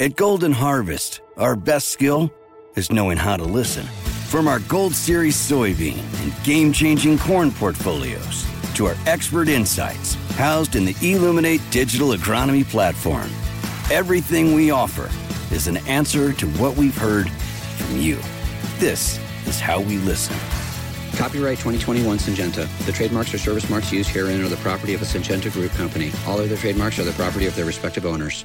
At Golden Harvest, our best skill is knowing how to listen. From our Gold Series soybean and game changing corn portfolios to our expert insights housed in the Illuminate digital agronomy platform, everything we offer is an answer to what we've heard from you. This is how we listen. Copyright 2021 Syngenta. The trademarks or service marks used herein are the property of a Syngenta Group company. All other trademarks are the property of their respective owners.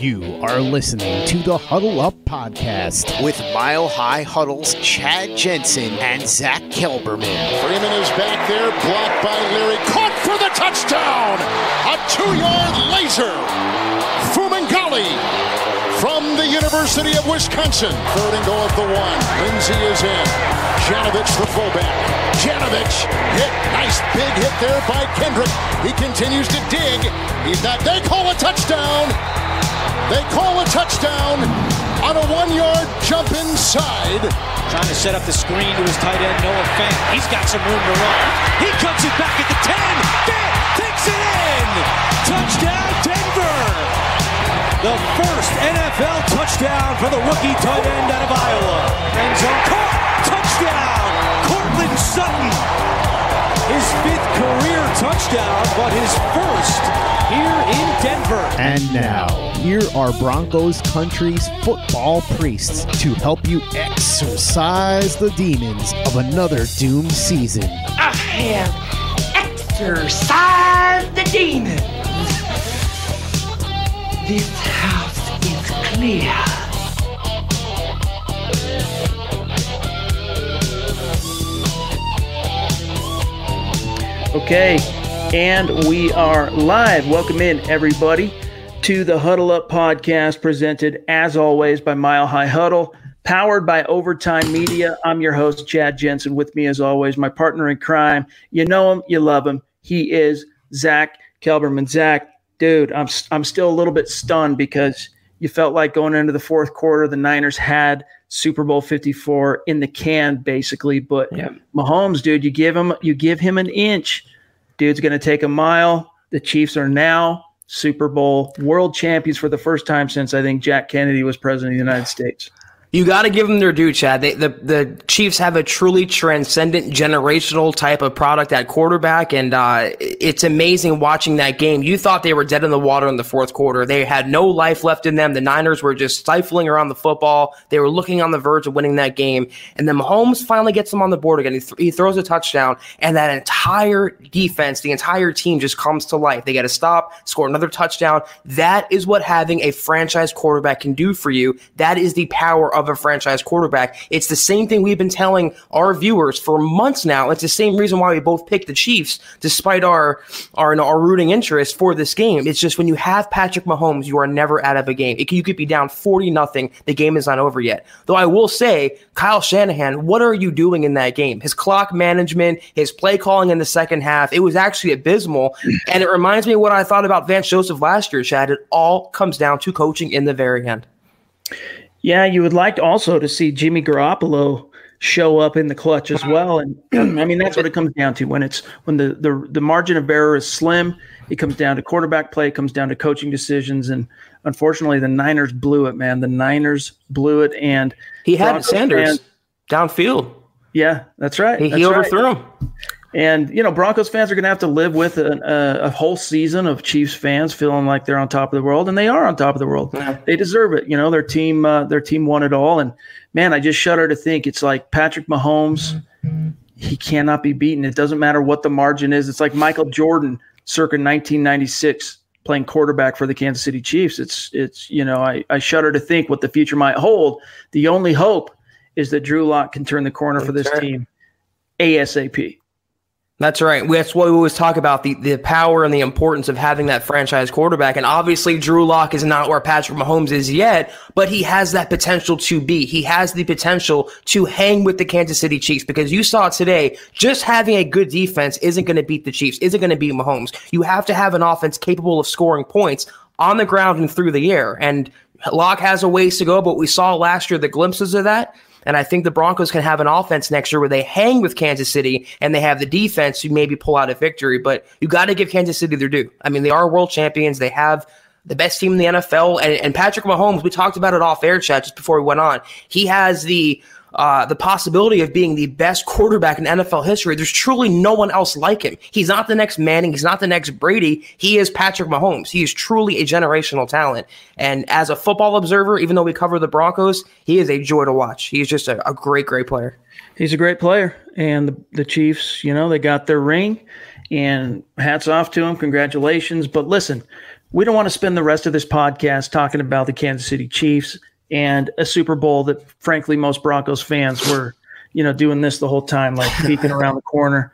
You are listening to the Huddle Up Podcast with Mile High Huddle's Chad Jensen and Zach Kelberman. Freeman is back there, blocked by Leary, caught for the touchdown! A two-yard laser! Fumagalli from the University of Wisconsin. Third and goal at the one. Lindsay is in. Janovich, the fullback. Janovich hit. Nice big hit there by Kendrick. He continues to dig. He's not. They call a touchdown. They call a touchdown on a one-yard jump inside. Trying to set up the screen to his tight end, Noah Fant. He's got some room to run. He cuts it back at the 10. Fant takes it in. Touchdown, Denver. The first NFL touchdown for the rookie tight end out of Iowa. End zone caught. Touchdown, Courtland Sutton. His fifth career touchdown, but his first here in Denver. And now, here are Broncos country's football priests to help you exorcise the demons of another doomed season. I have exorcised the demons. This house is clear. Okay, and we are live. Welcome in, everybody, to the Huddle Up podcast, presented as always by Mile High Huddle, powered by Overtime Media. I'm your host, Chad Jensen. With me, as always, my partner in crime. You know him, you love him. He is Zach Kelberman. Zach, dude, I'm I'm still a little bit stunned because you felt like going into the fourth quarter, the Niners had Super Bowl 54 in the can, basically. But Yeah. Mahomes, dude, you give him you give him an inch, dude's going to take a mile. The Chiefs are now Super Bowl world champions for the first time since I think Jack Kennedy was president of the United States. You got to give them their due, Chad. They, the the Chiefs have a truly transcendent, generational type of product at quarterback, and uh, it's amazing watching that game. You thought they were dead in the water in the fourth quarter. They had no life left in them. The Niners were just stifling around the football. They were looking on the verge of winning that game, and then Mahomes finally gets them on the board again. He, th- he throws a touchdown, and that entire defense, the entire team, just comes to life. They get a stop, score another touchdown. That is what having a franchise quarterback can do for you. That is the power of a franchise quarterback. It's the same thing we've been telling our viewers for months now. It's the same reason why we both picked the Chiefs, despite our our, our rooting interest for this game. It's just when you have Patrick Mahomes, you are never out of a game. It, you could be down forty nothing. The game is not over yet. Though I will say, Kyle Shanahan, what are you doing in that game? His clock management, his play calling in the second half, it was actually abysmal. And it reminds me what I thought about Vance Joseph last year, Chad. It all comes down to coaching in the very end. Yeah, you would like also to see Jimmy Garoppolo show up in the clutch as well. And I mean, that's what it comes down to when it's when the, the the margin of error is slim. It comes down to quarterback play. It comes down to coaching decisions. And unfortunately, the Niners blew it, man. The Niners blew it. And He had Broncos Sanders fans- downfield. yeah, that's right. He, That's he right. overthrew him. And you know, Broncos fans are going to have to live with a, whole season of Chiefs fans feeling like they're on top of the world, and they are on top of the world. They deserve it. You know, their team, uh, their team won it all. And man, I just shudder to think it's like Patrick Mahomes. He cannot be beaten. It doesn't matter what the margin is. It's like Michael Jordan, circa 1996, playing quarterback for the Kansas City Chiefs. It's it's you know, I I shudder to think what the future might hold. The only hope is that Drew Lock can turn the corner for this team ASAP. That's right. That's what we always talk about the, the power and the importance of having that franchise quarterback. And obviously, Drew Lock is not where Patrick Mahomes is yet, but he has that potential to be. He has the potential to hang with the Kansas City Chiefs because you saw today, just having a good defense isn't going to beat the Chiefs, isn't going to beat Mahomes. You have to have an offense capable of scoring points on the ground and through the air. And Lock has a ways to go, but we saw last year the glimpses of that. And I think the Broncos can have an offense next year where they hang with Kansas City and they have the defense to maybe pull out a victory. But you got to give Kansas City their due. I mean, they are world champions. They have the best team in the NFL. And, and Patrick Mahomes, we talked about it off air Chad just before we went on. He has the uh, the possibility of being the best quarterback in NFL history. There's truly no one else like him. He's not the next Manning. He's not the next Brady. He is Patrick Mahomes. He is truly a generational talent. And as a football observer, even though we cover the Broncos, he is a joy to watch. He's just a, a great, great player. He's a great player. And the, the Chiefs, you know, they got their ring and hats off to him. Congratulations. But listen, we don't want to spend the rest of this podcast talking about the Kansas City Chiefs and a Super Bowl that, frankly, most Broncos fans were, you know, doing this the whole time, like peeking around the corner.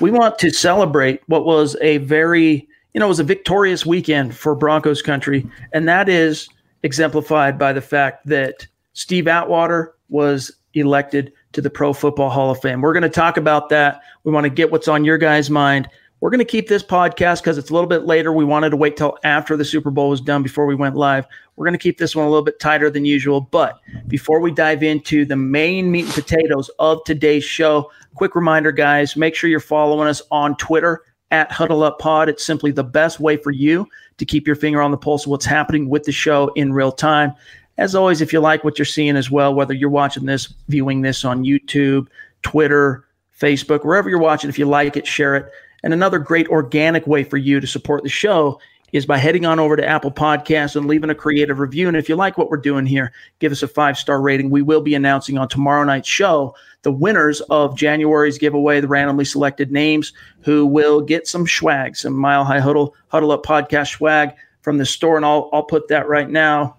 We want to celebrate what was a very, you know, it was a victorious weekend for Broncos country, and that is exemplified by the fact that Steve Atwater was elected to the Pro Football Hall of Fame. We're going to talk about that. We want to get what's on your guys' mind. We're going to keep this podcast because it's a little bit later. We wanted to wait till after the Super Bowl was done before we went live. We're going to keep this one a little bit tighter than usual. But before we dive into the main meat and potatoes of today's show, quick reminder, guys, make sure you're following us on Twitter at Huddle Up Pod. It's simply the best way for you to keep your finger on the pulse of what's happening with the show in real time. As always, if you like what you're seeing as well, whether you're watching this, viewing this on YouTube, Twitter, Facebook, wherever you're watching, if you like it, share it. And another great organic way for you to support the show is by heading on over to Apple Podcasts and leaving a creative review. And if you like what we're doing here, give us a five star rating. We will be announcing on tomorrow night's show the winners of January's giveaway, the randomly selected names who will get some swag, some Mile High Huddle Huddle Up podcast swag from the store. And I'll I'll put that right now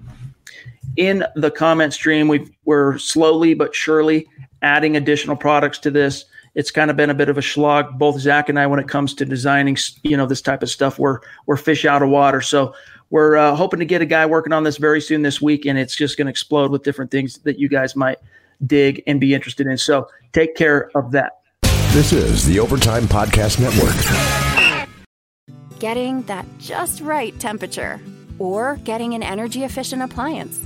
in the comment stream. we we're slowly but surely adding additional products to this it's kind of been a bit of a slog. Both Zach and I, when it comes to designing, you know, this type of stuff, we're we're fish out of water. So we're uh, hoping to get a guy working on this very soon this week, and it's just going to explode with different things that you guys might dig and be interested in. So take care of that. This is the Overtime Podcast Network. Getting that just right temperature, or getting an energy efficient appliance.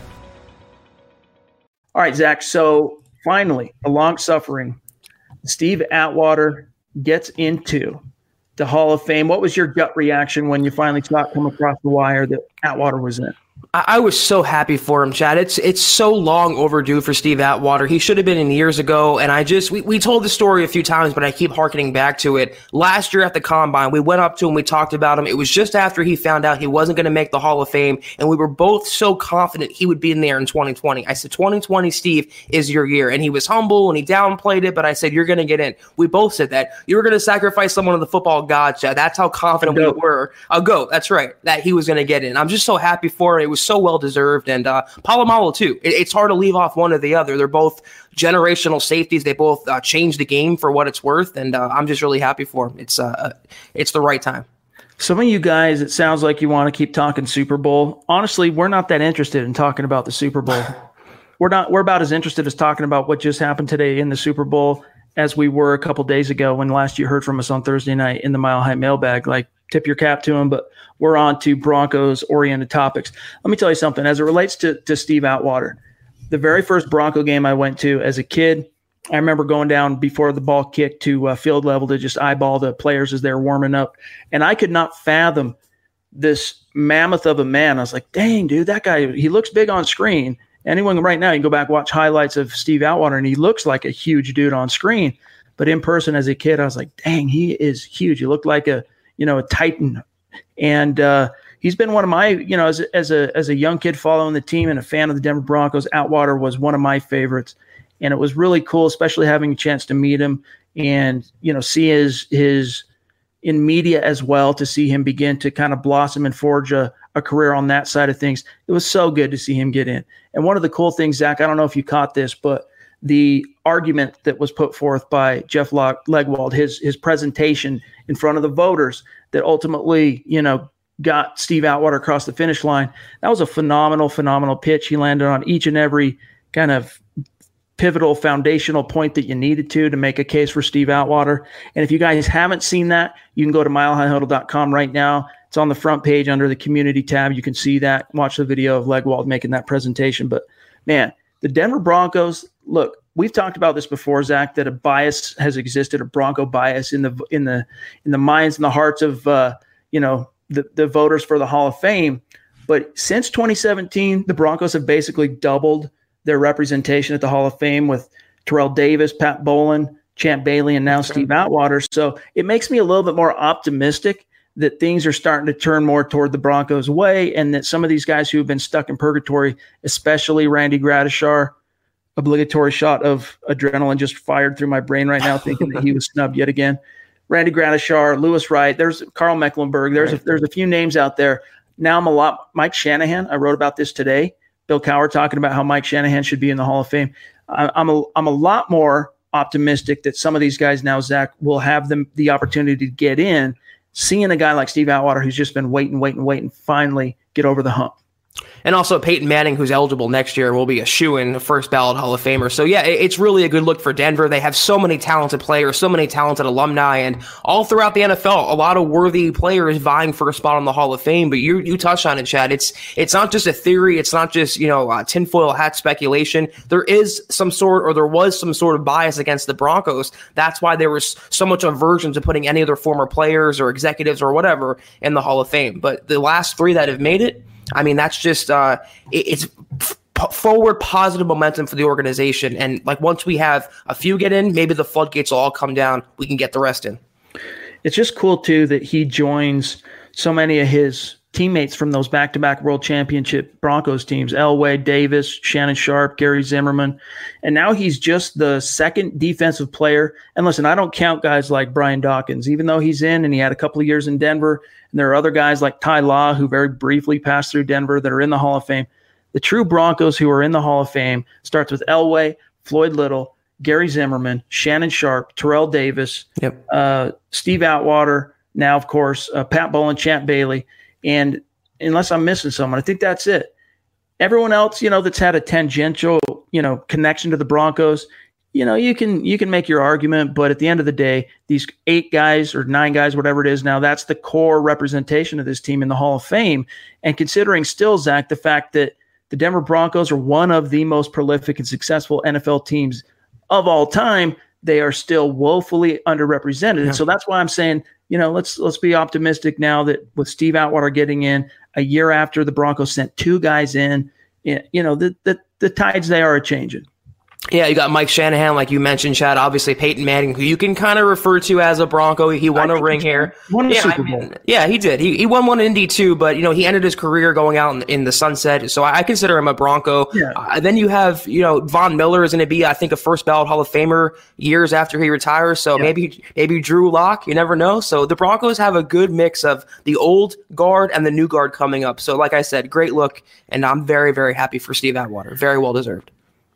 All right, Zach. So finally, a long suffering Steve Atwater gets into the Hall of Fame. What was your gut reaction when you finally saw it come across the wire that Atwater was in? I was so happy for him, Chad. It's it's so long overdue for Steve Atwater. He should have been in years ago. And I just we, we told the story a few times, but I keep harkening back to it. Last year at the combine, we went up to him, we talked about him. It was just after he found out he wasn't going to make the Hall of Fame, and we were both so confident he would be in there in 2020. I said, 2020, Steve, is your year. And he was humble and he downplayed it, but I said, You're gonna get in. We both said that. You were gonna sacrifice someone of the football gods, Chad. That's how confident we were. A goat, that's right, that he was gonna get in. I'm just so happy for it. Was so well deserved. And uh, Polamalu, too. It, it's hard to leave off one or the other. They're both generational safeties. They both uh, change the game for what it's worth. And uh, I'm just really happy for them. It's, uh, uh, it's the right time. Some of you guys, it sounds like you want to keep talking Super Bowl. Honestly, we're not that interested in talking about the Super Bowl. we're not. We're about as interested as talking about what just happened today in the Super Bowl as we were a couple days ago when last you heard from us on Thursday night in the Mile High Mailbag. Like tip your cap to him. But we're on to Broncos oriented topics. Let me tell you something as it relates to, to Steve Atwater. The very first Bronco game I went to as a kid, I remember going down before the ball kicked to uh, field level to just eyeball the players as they're warming up. And I could not fathom this mammoth of a man. I was like, dang, dude, that guy, he looks big on screen. Anyone right now, you can go back watch highlights of Steve Atwater, and he looks like a huge dude on screen. But in person as a kid, I was like, dang, he is huge. He looked like a, you know, a titan. And uh, he's been one of my, you know, as, as a as a young kid following the team and a fan of the Denver Broncos, Atwater was one of my favorites. And it was really cool, especially having a chance to meet him and, you know, see his his in media as well to see him begin to kind of blossom and forge a, a career on that side of things. It was so good to see him get in. And one of the cool things, Zach, I don't know if you caught this, but the argument that was put forth by Jeff Legwold, his his presentation in front of the voters that ultimately, you know, got Steve Atwater across the finish line. That was a phenomenal, phenomenal pitch. He landed on each and every kind of pivotal foundational point that you needed to to make a case for Steve Atwater. And if you guys haven't seen that, you can go to milehighhuddle.com right now. It's on the front page under the community tab. You can see that. Watch the video of Legwold making that presentation. But man, the Denver Broncos, look, we've talked about this before, Zach, that a bias has existed, a Bronco bias in the in the in the minds and the hearts of uh, you know the, the voters for the Hall of Fame. But since 2017, the Broncos have basically doubled their representation at the Hall of Fame with Terrell Davis, Pat Bowlen, Champ Bailey, and now Steve Atwater. So it makes me a little bit more optimistic that things are starting to turn more toward the Broncos' way, and that some of these guys who have been stuck in purgatory, especially Randy Gradishar, obligatory shot of adrenaline just fired through my brain right now, thinking that he was snubbed yet again. Randy Gradishar, Louis Wright, there's Karl Mecklenburg, there's right. a, there's a few names out there. Now I'm a lot. Mike Shanahan, I wrote about this today. Bill Cowher talking about how Mike Shanahan should be in the Hall of Fame. I, I'm a I'm a lot more optimistic that some of these guys now, Zach, will have them the opportunity to get in. Seeing a guy like Steve Atwater who's just been waiting, waiting, waiting, finally get over the hump. And also Peyton Manning, who's eligible next year, will be a shoe in, first ballot Hall of Famer. So yeah, it's really a good look for Denver. They have so many talented players, so many talented alumni, and all throughout the NFL, a lot of worthy players vying for a spot on the Hall of Fame. But you you touched on it, Chad. It's it's not just a theory. It's not just you know uh, tinfoil hat speculation. There is some sort, or there was some sort of bias against the Broncos. That's why there was so much aversion to putting any of their former players or executives or whatever in the Hall of Fame. But the last three that have made it I mean, that's just uh, it, it's forward positive momentum for the organization. And like once we have a few get in, maybe the floodgates will all come down. We can get the rest in. It's just cool too that he joins so many of his teammates from those back-to-back World Championship Broncos teams: Elway, Davis, Shannon Sharpe, Gary Zimmerman, and now he's just the second defensive player. And listen, I don't count guys like Brian Dawkins, even though he's in and he had a couple of years in Denver. And there are other guys like Ty Law who very briefly passed through Denver that are in the Hall of Fame. The true Broncos who are in the Hall of Fame starts with Elway, Floyd Little, Gary Zimmerman, Shannon Sharpe, Terrell Davis, yep. uh, Steve Atwater, now of course uh, Pat Bowlen, Champ Bailey, and unless I'm missing someone, I think that's it. Everyone else, you know, that's had a tangential, you know, connection to the Broncos, you know, you can you can make your argument, but at the end of the day, these eight guys or nine guys, whatever it is now, that's the core representation of this team in the Hall of Fame. And considering still, Zach, the fact that the Denver Broncos are one of the most prolific and successful NFL teams of all time, they are still woefully underrepresented. Yeah. And so that's why I'm saying, you know, let's let's be optimistic now that with Steve Atwater getting in a year after the Broncos sent two guys in, you know, the the, the tides they are changing. Yeah, you got Mike Shanahan, like you mentioned, Chad. Obviously, Peyton Manning, who you can kind of refer to as a Bronco. He won a ring here. Won yeah, Super Bowl. I mean, yeah, he did. He, he won one in Indy too, but you know he ended his career going out in, in the sunset. So I, I, consider him a Bronco. Yeah. Uh, then you have you know Von Miller is going to be, I think, a first ballot Hall of Famer years after he retires. So yeah. maybe maybe Drew Lock. You never know. So the Broncos have a good mix of the old guard and the new guard coming up. So like I said, great look, and I'm very very happy for Steve Atwater. Very well deserved.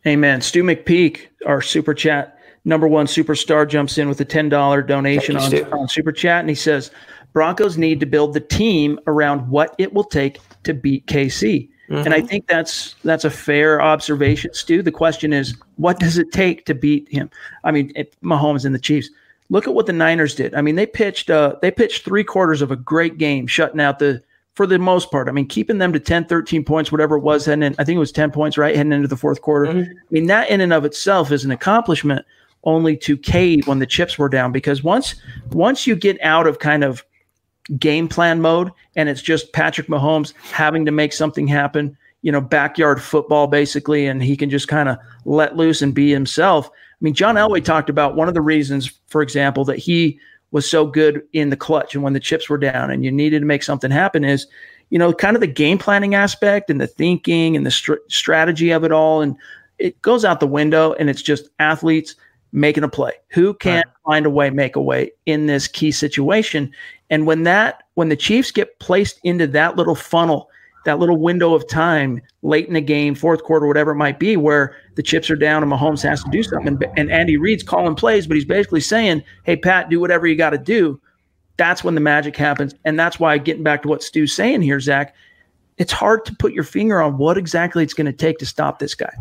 Amen. Stu McPeak, our super chat number one superstar, jumps in with a $10 donation on, on super chat. And he says, Broncos need to build the team around what it will take to beat KC. Mm-hmm. And I mm-hmm. think that's that's a fair observation, Stu. The question is, what does it take to beat him? I mean, it, Mahomes and the Chiefs. look at what the Niners did. I mean, they pitched uh, they pitched three quarters of a great game, shutting out the for the most part. I mean, keeping them to 10, 13 points, whatever it was, heading in, I think it was 10 points, right? Heading into the fourth quarter. Mm-hmm. I mean, that in and of itself is an accomplishment only to cave when the chips were down. Because once once you get out of kind of game plan mode and it's just Patrick Mahomes having to make something happen, you know, backyard football basically, and he can just kind of let loose and be himself. I mean, John Elway talked about one of the reasons, for example, that he was so good in the clutch and when the chips were down and you needed to make something happen is, you know, kind of the game planning aspect and the thinking and the str- strategy of it all. And it goes out the window and it's just athletes making a play. Who can right. find a way, make a way in this key situation? And when that, when the Chiefs get placed into that little funnel that little window of time late in the game, fourth quarter, whatever it might be, where the chips are down and Mahomes has to do something. And, and Andy Reid's calling plays, but he's basically saying, hey, Pat, do whatever you got to do. That's when the magic happens. And that's why, getting back to what Stu's saying here, Zach, it's hard to put your finger on what exactly it's going to take to stop this guy.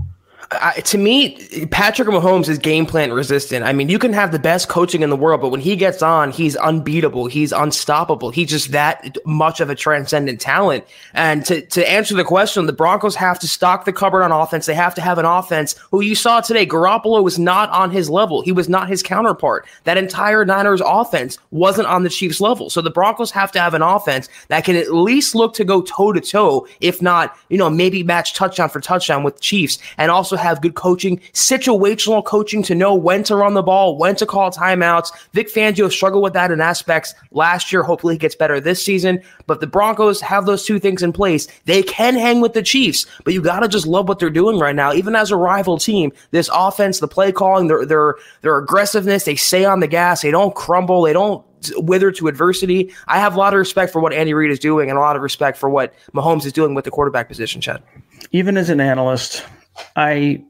To me, Patrick Mahomes is game plan resistant. I mean, you can have the best coaching in the world, but when he gets on, he's unbeatable. He's unstoppable. He's just that much of a transcendent talent. And to, to answer the question, the Broncos have to stock the cupboard on offense. They have to have an offense who you saw today. Garoppolo was not on his level. He was not his counterpart. That entire Niners offense wasn't on the Chiefs level. So the Broncos have to have an offense that can at least look to go toe to toe, if not, you know, maybe match touchdown for touchdown with Chiefs and also have good coaching, situational coaching to know when to run the ball, when to call timeouts. Vic Fangio struggled with that in aspects last year. Hopefully, he gets better this season. But the Broncos have those two things in place. They can hang with the Chiefs, but you got to just love what they're doing right now. Even as a rival team, this offense, the play calling, their their their aggressiveness, they stay on the gas, they don't crumble, they don't wither to adversity. I have a lot of respect for what Andy Reid is doing and a lot of respect for what Mahomes is doing with the quarterback position, Chad. Even as an analyst, I,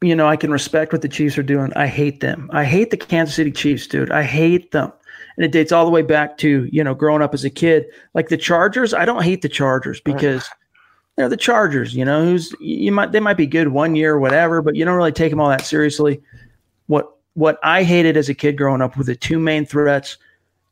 you know, I can respect what the Chiefs are doing. I hate them. I hate the Kansas City Chiefs, dude. I hate them. And it dates all the way back to, you know, growing up as a kid. Like the Chargers, I don't hate the Chargers because they're the Chargers, you know, who's you might they might be good one year or whatever, but you don't really take them all that seriously. What what I hated as a kid growing up were the two main threats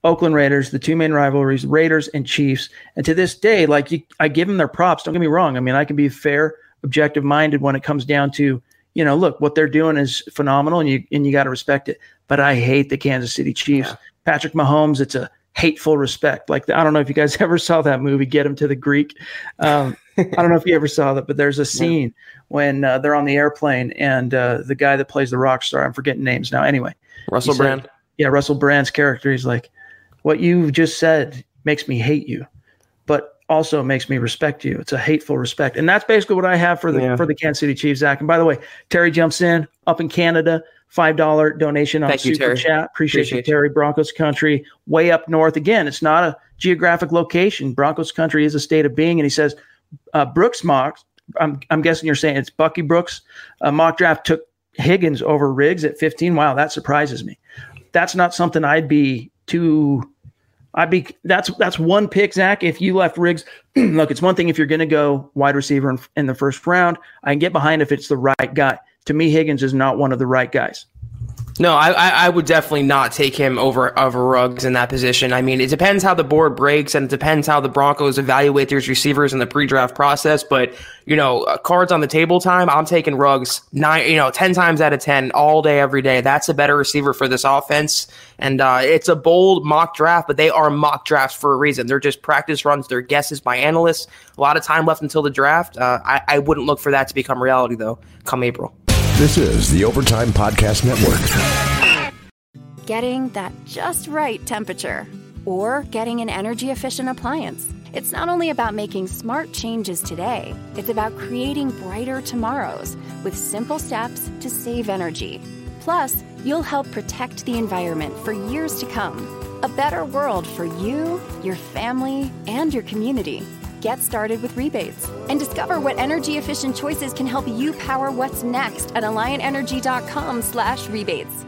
Oakland Raiders, the two main rivalries, Raiders and Chiefs. And to this day, like you, I give them their props. Don't get me wrong. I mean, I can be fair objective minded when it comes down to you know look what they're doing is phenomenal and you and you got to respect it. But i hate the kansas city chiefs. Yeah. patrick mahomes it's a hateful respect. Like i don't know if you guys ever saw that movie get him to the greek. Um, i don't know if you ever saw that but there's a scene yeah. when uh, they're on the airplane and uh, the guy that plays the rock star i'm forgetting names now. Anyway russell brand. Yeah russell brand's character. He's like what you just said makes me hate you. But also makes me respect you. It's a hateful respect, and that's basically what I have for the yeah. for the Kansas City Chiefs. Zach, and by the way, Terry jumps in up in Canada, five dollar donation on Thank Super you, Terry. Chat. Appreciate, Appreciate you, Terry. Broncos country, way up north. Again, it's not a geographic location. Broncos country is a state of being, and he says uh, Brooks mock. I'm I'm guessing you're saying it's Bucky Brooks. Uh, mock draft took Higgins over Ruggs at 15. Wow, that surprises me. That's not something I'd be too I'd be that's that's one pick, Zach. If you left Ruggs, look, it's one thing if you're going to go wide receiver in, in the first round. I can get behind if it's the right guy. To me, Higgins is not one of the right guys. No, I, I would definitely not take him over over Ruggs in that position. I mean, it depends how the board breaks, and it depends how the Broncos evaluate these receivers in the pre-draft process. But you know, uh, cards on the table time, I'm taking Ruggs nine, you know, ten times out of ten, all day, every day. That's a better receiver for this offense, and uh, it's a bold mock draft, but they are mock drafts for a reason. They're just practice runs, they're guesses by analysts. A lot of time left until the draft. Uh, I, I wouldn't look for that to become reality though, come April. This is the Overtime Podcast Network. Getting that just right temperature or getting an energy efficient appliance. It's not only about making smart changes today, it's about creating brighter tomorrows with simple steps to save energy. Plus, you'll help protect the environment for years to come. A better world for you, your family, and your community. Get started with rebates and discover what energy efficient choices can help you power what's next at alliantenergy.com/rebates.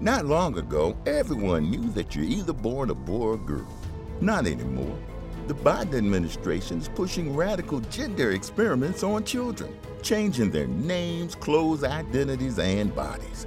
Not long ago, everyone knew that you're either born a boy or girl. Not anymore. The Biden administration is pushing radical gender experiments on children, changing their names, clothes, identities, and bodies.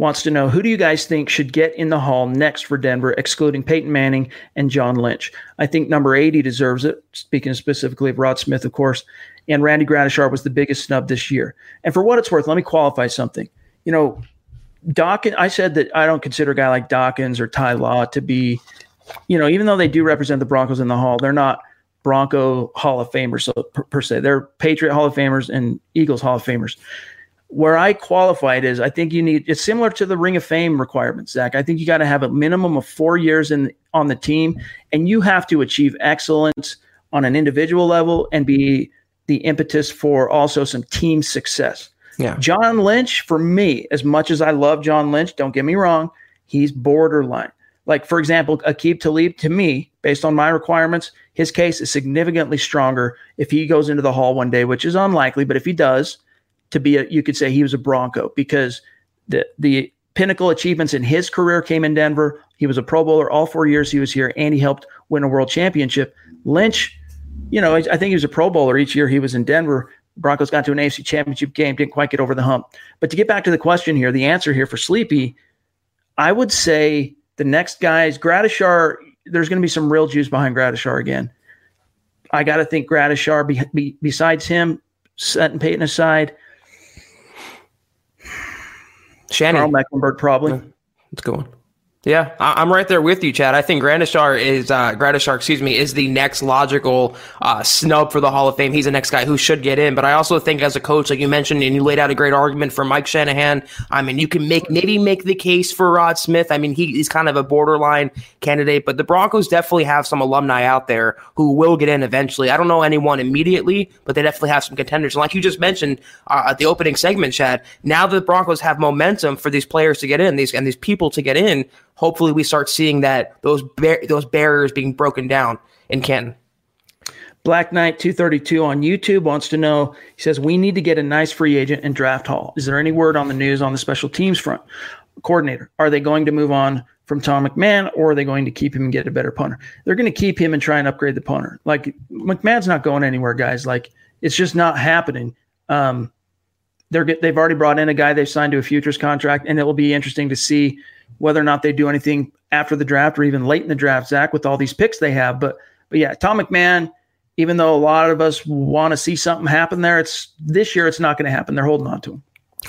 wants to know who do you guys think should get in the hall next for Denver, excluding Peyton Manning and John Lynch? I think number 80 deserves it, speaking specifically of Rod Smith, of course. And Randy Gradishar was the biggest snub this year. And for what it's worth, let me qualify something. You know, Dawkins, I said that I don't consider a guy like Dawkins or Ty Law to be, you know, even though they do represent the Broncos in the hall, they're not Bronco Hall of Famers so, per, per se. They're Patriot Hall of Famers and Eagles Hall of Famers where I qualified is I think you need it's similar to the Ring of Fame requirements, Zach. I think you got to have a minimum of four years in on the team, and you have to achieve excellence on an individual level and be the impetus for also some team success. Yeah. John Lynch, for me, as much as I love John Lynch, don't get me wrong, he's borderline. Like, for example, Aqib Talib, to me, based on my requirements, his case is significantly stronger if he goes into the hall one day, which is unlikely, but if he does, to be a you could say he was a Bronco because the the pinnacle achievements in his career came in Denver. He was a Pro Bowler all four years he was here, and he helped win a world championship. Lynch, you know, I think he was a Pro Bowler each year he was in Denver. Broncos got to an AFC championship game, didn't quite get over the hump. But to get back to the question here, the answer here for Sleepy, I would say the next guys, Gradishar, there's going to be some real juice behind Gradishar again. I got to think Gradishar, be, be, besides him, setting Peyton aside, Shannon. Karl Mecklenburg, probably. Let's go on. Yeah, I- am right there with you, Chad. I think Gradishar is uh, Gradishar, excuse me, is the next logical uh, snub for the Hall of Fame. He's the next guy who should get in. But I also think, as a coach, like you mentioned, and you laid out a great argument for Mike Shanahan. I mean, you can make maybe make the case for Rod Smith. I mean, he, he's kind of a borderline candidate, but the Broncos definitely have some alumni out there who will get in eventually. I don't know anyone immediately, but they definitely have some contenders. And like you just mentioned uh, at the opening segment, Chad. Now that the Broncos have momentum for these players to get in, these and these people to get in hopefully we start seeing that those bar- those barriers being broken down in Canton. Black Knight 232 on YouTube wants to know. He says we need to get a nice free agent and draft haul. Is there any word on the news on the special teams front? Coordinator, are they going to move on from Tom McMahon or are they going to keep him and get a better punter? They're going to keep him and try and upgrade the punter. Like McMahon's not going anywhere, guys. Like it's just not happening. Um, they're they've already brought in a guy they've signed to a futures contract, and it will be interesting to see whether or not they do anything after the draft or even late in the draft, Zach, with all these picks they have. But but yeah, Tom McMahon, even though a lot of us want to see something happen there, it's this year it's not going to happen. They're holding on to him.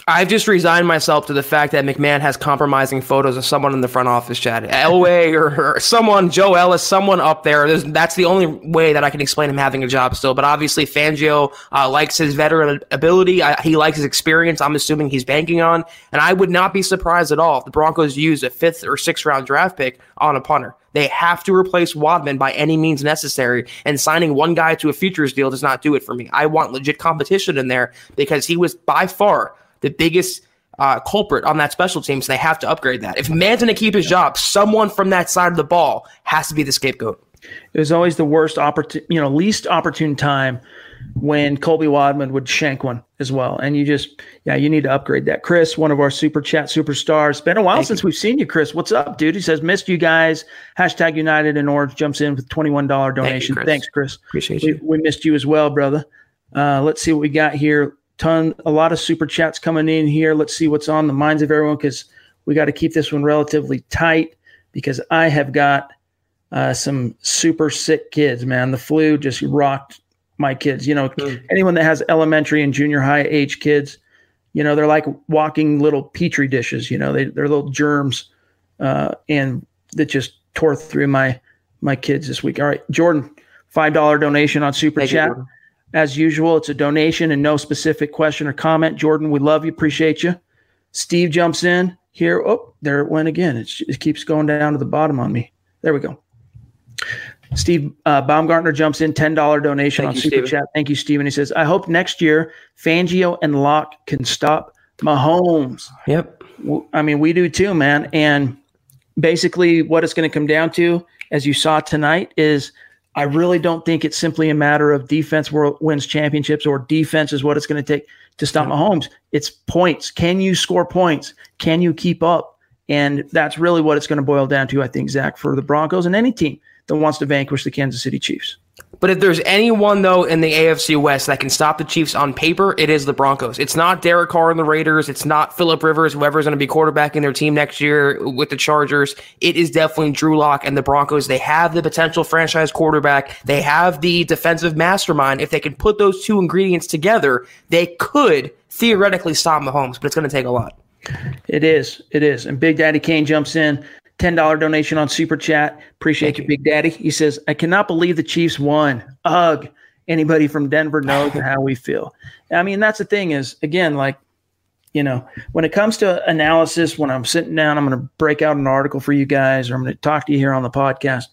I've just resigned myself to the fact that McMahon has compromising photos of someone in the front office, Chad. Elway or, or someone, Joe Ellis, someone up there. There's, that's the only way that I can explain him having a job still. But obviously, Fangio uh, likes his veteran ability. I, he likes his experience. I'm assuming he's banking on. And I would not be surprised at all if the Broncos use a fifth or sixth round draft pick on a punter. They have to replace Wadman by any means necessary, and signing one guy to a futures deal does not do it for me. I want legit competition in there because he was by far the biggest uh, culprit on that special team, so they have to upgrade that. If Man's going to keep his job, someone from that side of the ball has to be the scapegoat. It was always the worst opportune, you know, least opportune time when Colby Wadman would shank one as well. And you just, yeah, you need to upgrade that. Chris, one of our super chat superstars. It's been a while Thank since you. we've seen you, Chris. What's up, dude? He says, missed you guys. Hashtag United and Orange jumps in with $21 donation. Thank you, Chris. Thanks, Chris. Appreciate you. We, we missed you as well, brother. Uh, let's see what we got here ton, a lot of super chats coming in here. Let's see what's on the minds of everyone because we got to keep this one relatively tight because I have got uh, some super sick kids, man. The flu just rocked my kids. You know, mm. anyone that has elementary and junior high age kids, you know, they're like walking little petri dishes. You know, they they're little germs, uh, and that just tore through my my kids this week. All right, Jordan, five dollar donation on super Thank chat. You, As usual, it's a donation and no specific question or comment. Jordan, we love you. Appreciate you. Steve jumps in here. Oh, there it went again. It's, it keeps going down to the bottom on me. There we go. Steve uh, Baumgartner jumps in, $10 donation Thank on you, Super Steven. Chat. Thank you, Steven. He says, I hope next year Fangio and Lock can stop Mahomes. Yep. I mean, we do too, man. And basically, what it's going to come down to, as you saw tonight, is I really don't think it's simply a matter of defense world wins championships or defense is what it's going to take to stop Mahomes. It's points. Can you score points? Can you keep up? And that's really what it's going to boil down to, I think, Zach, for the Broncos and any team that wants to vanquish the Kansas City Chiefs. But if there's anyone though in the AFC West that can stop the Chiefs on paper, it is the Broncos. It's not Derek Carr and the Raiders. It's not Philip Rivers, whoever's going to be quarterbacking their team next year with the Chargers. It is definitely Drew Lock and the Broncos. They have the potential franchise quarterback. They have the defensive mastermind. If they can put those two ingredients together, they could theoretically stop Mahomes, but it's going to take a lot. It is. It is. And Big Daddy Kane jumps in. $10 donation on Super Chat. Appreciate you, Big Daddy. He says, I cannot believe the Chiefs won. Ugh. Anybody from Denver knows how we feel. I mean, that's the thing is, again, like, you know, when it comes to analysis, when I'm sitting down, I'm going to break out an article for you guys, or I'm going to talk to you here on the podcast.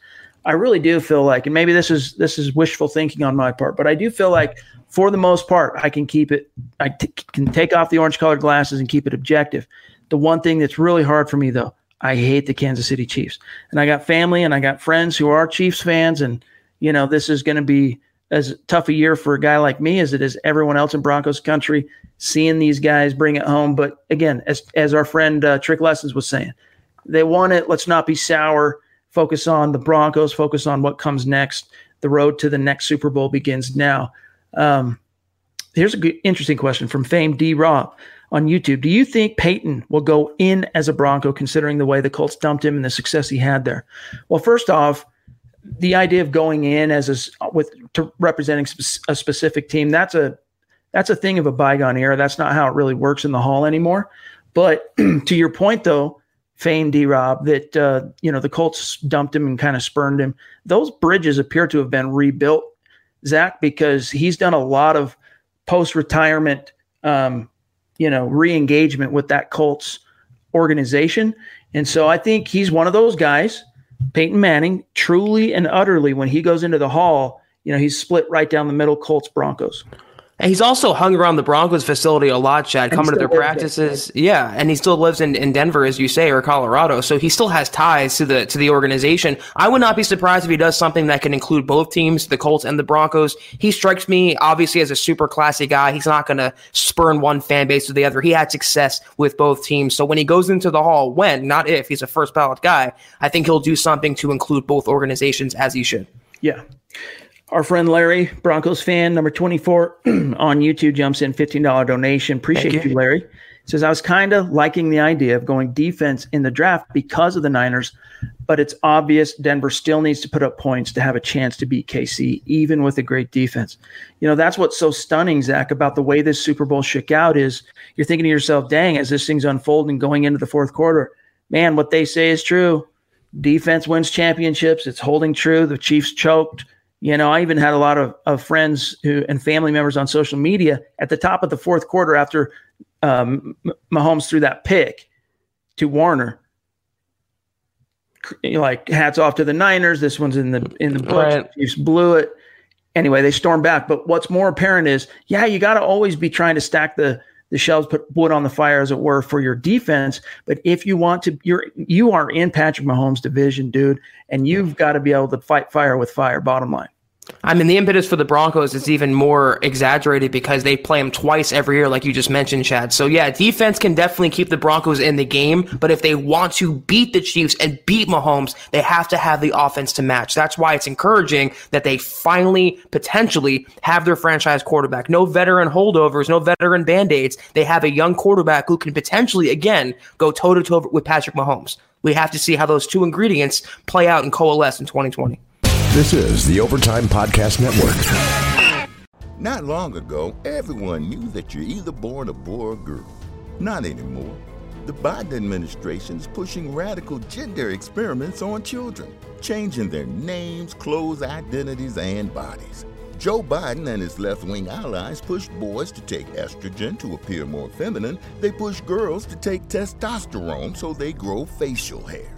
I really do feel like, and maybe this is this is wishful thinking on my part, but I do feel like for the most part, I can keep it. I t- can take off the orange colored glasses and keep it objective. The one thing that's really hard for me though, I hate the Kansas City Chiefs, and I got family and I got friends who are Chiefs fans, and you know this is going to be as tough a year for a guy like me as it is everyone else in Broncos country. Seeing these guys bring it home, but again, as as our friend uh, Trick Lessons was saying, they won it. Let's not be sour. Focus on the Broncos. Focus on what comes next. The road to the next Super Bowl begins now. Um, here's a good, interesting question from Fame D Rob on YouTube. Do you think Peyton will go in as a Bronco, considering the way the Colts dumped him and the success he had there? Well, first off, the idea of going in as a with to representing a specific team that's a that's a thing of a bygone era. That's not how it really works in the hall anymore. But to your point, though, Fame D Rob, that uh, you know the Colts dumped him and kind of spurned him. Those bridges appear to have been rebuilt, Zach, because he's done a lot of post retirement, um, you know, re engagement with that Colts organization, and so I think he's one of those guys. Peyton Manning, truly and utterly, when he goes into the hall, you know, he's split right down the middle. Colts Broncos. And he's also hung around the Broncos facility a lot, Chad, coming to their lives there, practices. Yeah, and he still lives in, in Denver, as you say, or Colorado. So he still has ties to the to the organization. I would not be surprised if he does something that can include both teams, the Colts and the Broncos. He strikes me obviously as a super classy guy. He's not going to spurn one fan base or the other. He had success with both teams. So when he goes into the hall, when not if he's a first ballot guy, I think he'll do something to include both organizations as he should. Yeah. Our friend Larry, Broncos fan, number 24 on YouTube, jumps in $15 donation. Appreciate you. you. Larry. Says, I was kind of liking the idea of going defense in the draft because of the Niners, but it's obvious Denver still needs to put up points to have a chance to beat KC, even with a great defense. You know, that's what's so stunning, Zach, about the way this Super Bowl shook out is you're thinking to yourself, dang, as this thing's unfolding going into the fourth quarter, man, what they say is true. Defense wins championships. It's holding true. The Chiefs choked. You know, I even had a lot of, of friends who and family members on social media at the top of the fourth quarter after um, Mahomes threw that pick to Warner. Like hats off to the Niners. This one's in the in the books. Right. Chiefs blew it. Anyway, they stormed back. But what's more apparent is, yeah, you got to always be trying to stack the the shelves, put wood on the fire, as it were, for your defense. But if you want to, you're you are in Patrick Mahomes' division, dude, and you've got to be able to fight fire with fire. Bottom line. I mean, the impetus for the Broncos is even more exaggerated because they play them twice every year, like you just mentioned, Chad. So, yeah, defense can definitely keep the Broncos in the game, but if they want to beat the Chiefs and beat Mahomes, they have to have the offense to match. That's why it's encouraging that they finally, potentially, have their franchise quarterback. No veteran holdovers, no veteran band aids. They have a young quarterback who can potentially, again, go toe to toe with Patrick Mahomes. We have to see how those two ingredients play out and coalesce in 2020. This is the Overtime Podcast Network. Not long ago, everyone knew that you're either born a boy or girl. Not anymore. The Biden administration is pushing radical gender experiments on children, changing their names, clothes, identities, and bodies. Joe Biden and his left wing allies push boys to take estrogen to appear more feminine. They push girls to take testosterone so they grow facial hair.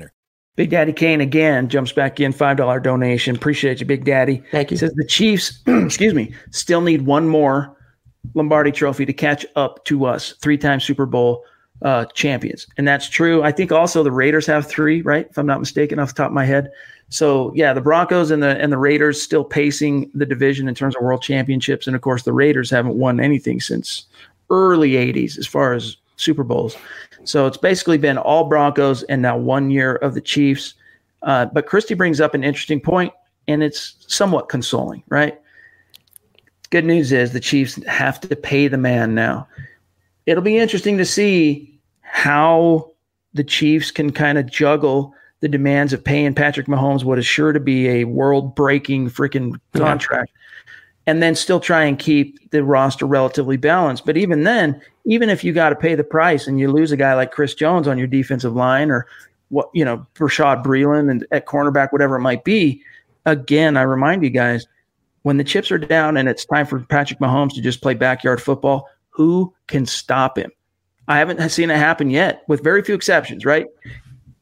Big Daddy Kane again jumps back in five dollar donation. Appreciate you, Big Daddy. Thank you. Says the Chiefs, excuse me, still need one more Lombardi Trophy to catch up to us, three time Super Bowl uh, champions, and that's true. I think also the Raiders have three, right? If I'm not mistaken, off the top of my head. So yeah, the Broncos and the and the Raiders still pacing the division in terms of world championships, and of course the Raiders haven't won anything since early '80s as far as Super Bowls. So it's basically been all Broncos and now one year of the Chiefs. Uh, but Christy brings up an interesting point, and it's somewhat consoling, right? Good news is the Chiefs have to pay the man now. It'll be interesting to see how the Chiefs can kind of juggle the demands of paying Patrick Mahomes what is sure to be a world breaking freaking contract. And then still try and keep the roster relatively balanced. But even then, even if you got to pay the price and you lose a guy like Chris Jones on your defensive line or what you know Bashaud Breeland and at cornerback, whatever it might be. Again, I remind you guys when the chips are down and it's time for Patrick Mahomes to just play backyard football, who can stop him? I haven't seen it happen yet, with very few exceptions. Right?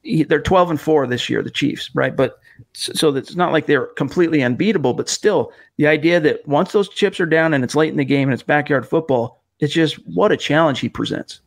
They're twelve and four this year, the Chiefs, right? But so it's not like they're completely unbeatable, but still, the idea that once those chips are down and it's late in the game and it's backyard football, it's just what a challenge he presents.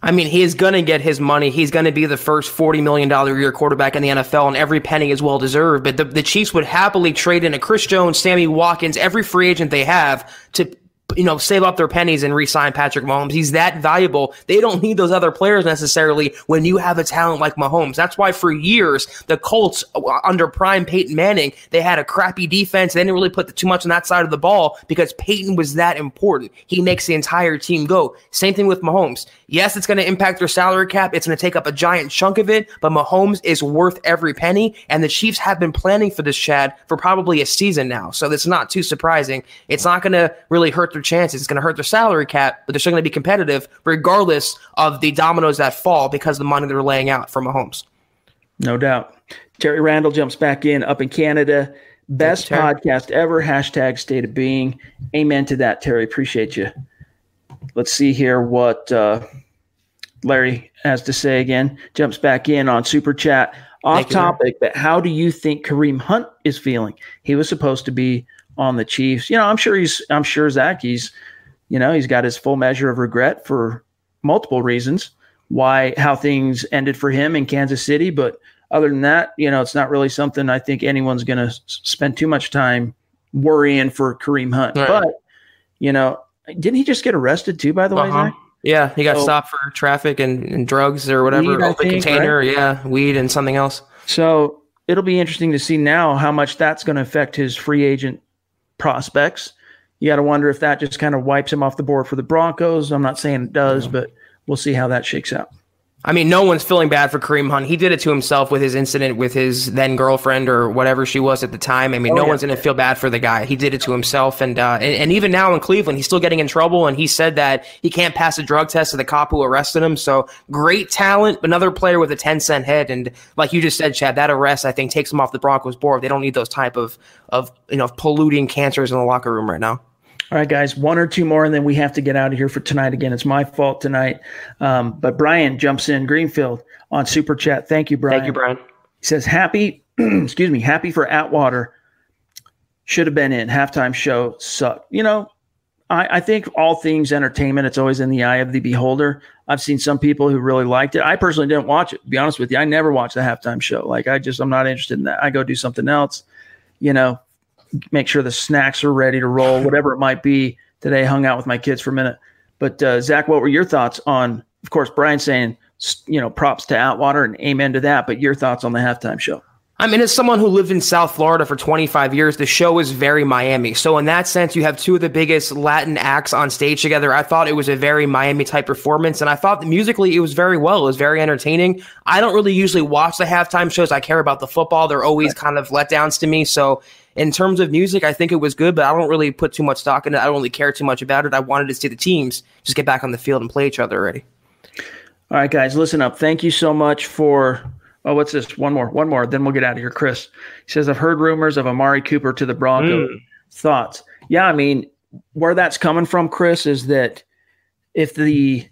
I mean, he is going to get his money. He's going to be the first $40 million a year quarterback in the NFL, and every penny is well deserved. But the, the Chiefs would happily trade in a Chris Jones, Sammy Watkins, every free agent they have to you know, save up their pennies and re-sign Patrick Mahomes. He's that valuable. They don't need those other players necessarily when you have a talent like Mahomes. That's why for years the Colts uh, under prime Peyton Manning, they had a crappy defense. They didn't really put too much on that side of the ball because Peyton was that important. He makes the entire team go. Same thing with Mahomes. Yes, it's going to impact their salary cap. It's going to take up a giant chunk of it, but Mahomes is worth every penny. And the Chiefs have been planning for this, Chad, for probably a season now. So it's not too surprising. It's not going to really hurt their chances. It's going to hurt their salary cap, but they're still going to be competitive regardless of the dominoes that fall because of the money they're laying out for Mahomes. No doubt. Terry Randall jumps back in up in Canada. Best podcast ever. Hashtag state of being. Amen to that, Terry. Appreciate you. Let's see here what uh, Larry has to say again. Jumps back in on Super Chat. Off Thank you, topic, but how do you think Kareem Hunt is feeling? He was supposed to be on the Chiefs. You know, I'm sure he's, I'm sure Zach, he's, you know, he's got his full measure of regret for multiple reasons why, how things ended for him in Kansas City. But other than that, you know, it's not really something I think anyone's going to spend too much time worrying for Kareem Hunt. Right. But, you know, didn't he just get arrested too, by the way, Uh-huh. Zach? Yeah, he got So- stopped for traffic and, and drugs or whatever, Weed, open think, container. right? Yeah, weed and something else. So it'll be interesting to see now how much that's going to affect his free agent prospects. You got to wonder if that just kind of wipes him off the board for the Broncos. I'm not saying it does, but we'll see how that shakes out. I mean, no one's feeling bad for Kareem Hunt. He did it to himself with his incident with his then girlfriend or whatever she was at the time. I mean, Oh, no yeah. one's going to feel bad for the guy. He did it to himself, and, uh, and and even now in Cleveland, he's still getting in trouble. And he said that he can't pass a drug test to the cop who arrested him. So great talent, another player with a ten cent head. And like you just said, Chad, that arrest I think takes him off the Broncos board. They don't need those type of of you know polluting cancers in the locker room right now. All right, guys, one or two more, and then we have to get out of here for tonight. Again, it's my fault tonight. Um, but Brian jumps in Greenfield on Super Chat. Thank you, Brian. Thank you, Brian. He says, happy, excuse me, happy for Atwater. Should have been in. Halftime show sucked. You know, I, I think all things entertainment, it's always in the eye of the beholder. I've seen some people who really liked it. I personally didn't watch it. To be honest with you, I never watched the halftime show. Like I just, I'm not interested in that. I go do something else. You know, make sure the snacks are ready to roll, whatever it might be. Today, hung out with my kids for a minute. But uh, Zach, what were your thoughts on? Of course, Brian saying, you know, props to Atwater and amen to that. But your thoughts on the halftime show? I mean, as someone who lived in South Florida for 25 years, the show is very Miami. So, in that sense, you have two of the biggest Latin acts on stage together. I thought it was a very Miami type performance, and I thought that musically it was very well. It was very entertaining. I don't really usually watch the halftime shows. I care about the football. They're always kind of letdowns to me. So, in terms of music, I think it was good, but I don't really put too much stock in it. I don't really care too much about it. I wanted to see the teams just get back on the field and play each other already. All right, guys, listen up. Thank you so much for Oh, what's this? One more, one more. Then we'll get out of here. Chris he says, I've heard rumors of Amari Cooper to the Broncos. Mm. Thoughts? Yeah, I mean, where that's coming from, Chris, is that if the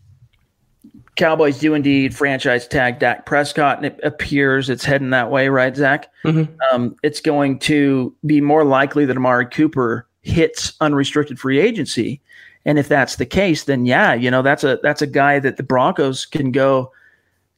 Cowboys do indeed franchise tag Dak Prescott and it appears it's heading that way, right, Zach? Mm-hmm. Um, it's going to be more likely that Amari Cooper hits unrestricted free agency. And if that's the case, then yeah, you know, that's a that's a guy that the Broncos can go –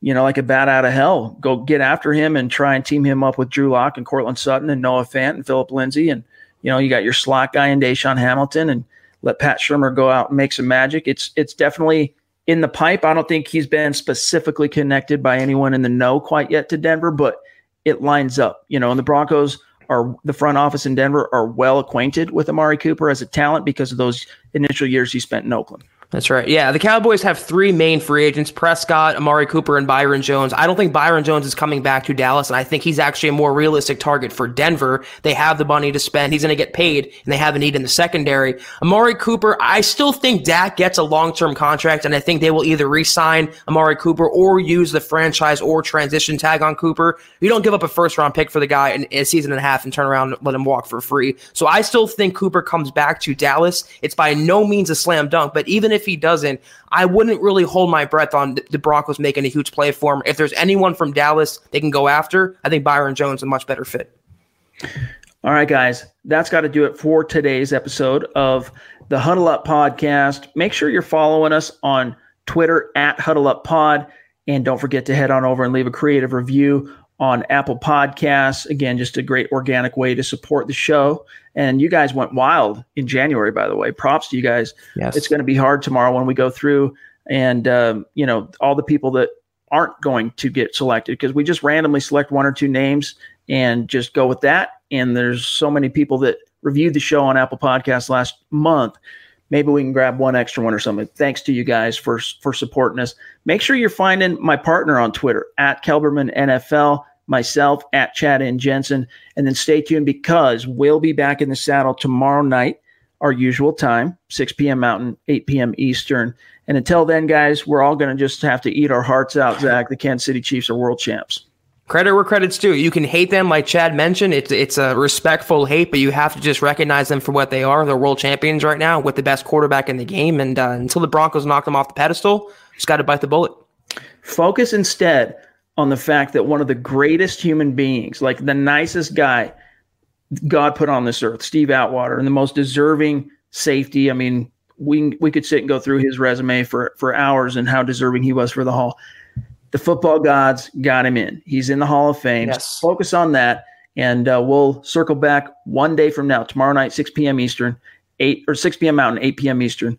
you know, like a bat out of hell. Go get after him and try and team him up with Drew Lock and Courtland Sutton and Noah Fant and Philip Lindsay. And, you know, you got your slot guy in DaeSean Hamilton and let Pat Shurmur go out and make some magic. It's it's definitely in the pipe. I don't think he's been specifically connected by anyone in the know quite yet to Denver, but it lines up, you know, and the Broncos are the front office in Denver are well acquainted with Amari Cooper as a talent because of those initial years he spent in Oakland. That's right. Yeah, the Cowboys have three main free agents Prescott, Amari Cooper, and Byron Jones. I don't think Byron Jones is coming back to Dallas, and I think he's actually a more realistic target for Denver. They have the money to spend. He's going to get paid, and they have a need in the secondary. Amari Cooper, I still think Dak gets a long term contract, and I think they will either re sign Amari Cooper or use the franchise or transition tag on Cooper. You don't give up a first round pick for the guy in a season and a half and turn around and let him walk for free. So I still think Cooper comes back to Dallas. It's by no means a slam dunk, but even if he doesn't, I wouldn't really hold my breath on the Broncos making a huge play for him. If there's anyone from Dallas they can go after, I think Byron Jones is a much better fit. All right, guys, that's got to do it for today's episode of the Huddle Up Podcast. Make sure you're following us on Twitter at Huddle Up Pod. And don't forget to head on over and leave a creative review on Apple Podcasts. Again, just a great organic way to support the show. And you guys went wild in January, by the way. Props to you guys. Yes. It's going to be hard tomorrow when we go through and, um, you know, all the people that aren't going to get selected because we just randomly select one or two names and just go with that. And there's so many people that reviewed the show on Apple Podcasts last month. Maybe we can grab one extra one or something. Thanks to you guys for for supporting us. Make sure you're finding my partner on Twitter at Kelberman NFL myself at Chad and Jensen. And then stay tuned because we'll be back in the saddle tomorrow night, our usual time, 6 p.m. Mountain, 8 p.m. Eastern. And until then, guys, we're all going to just have to eat our hearts out, Zach. The Kansas City Chiefs are world champs. Credit where credit's due. You can hate them, like Chad mentioned. It's it's a respectful hate, but you have to just recognize them for what they are. They're world champions right now with the best quarterback in the game. And uh, until the Broncos knock them off the pedestal, just got to bite the bullet. Focus instead on the fact that one of the greatest human beings, like the nicest guy God put on this earth, Steve Atwater, and the most deserving safety. I mean, we we could sit and go through his resume for for hours and how deserving he was for the Hall. The football gods got him in. He's in the Hall of Fame. Yes. Focus on that, and uh, we'll circle back one day from now, tomorrow night, 6 p.m. Eastern, eight or 6 p.m. Mountain, 8 p.m. Eastern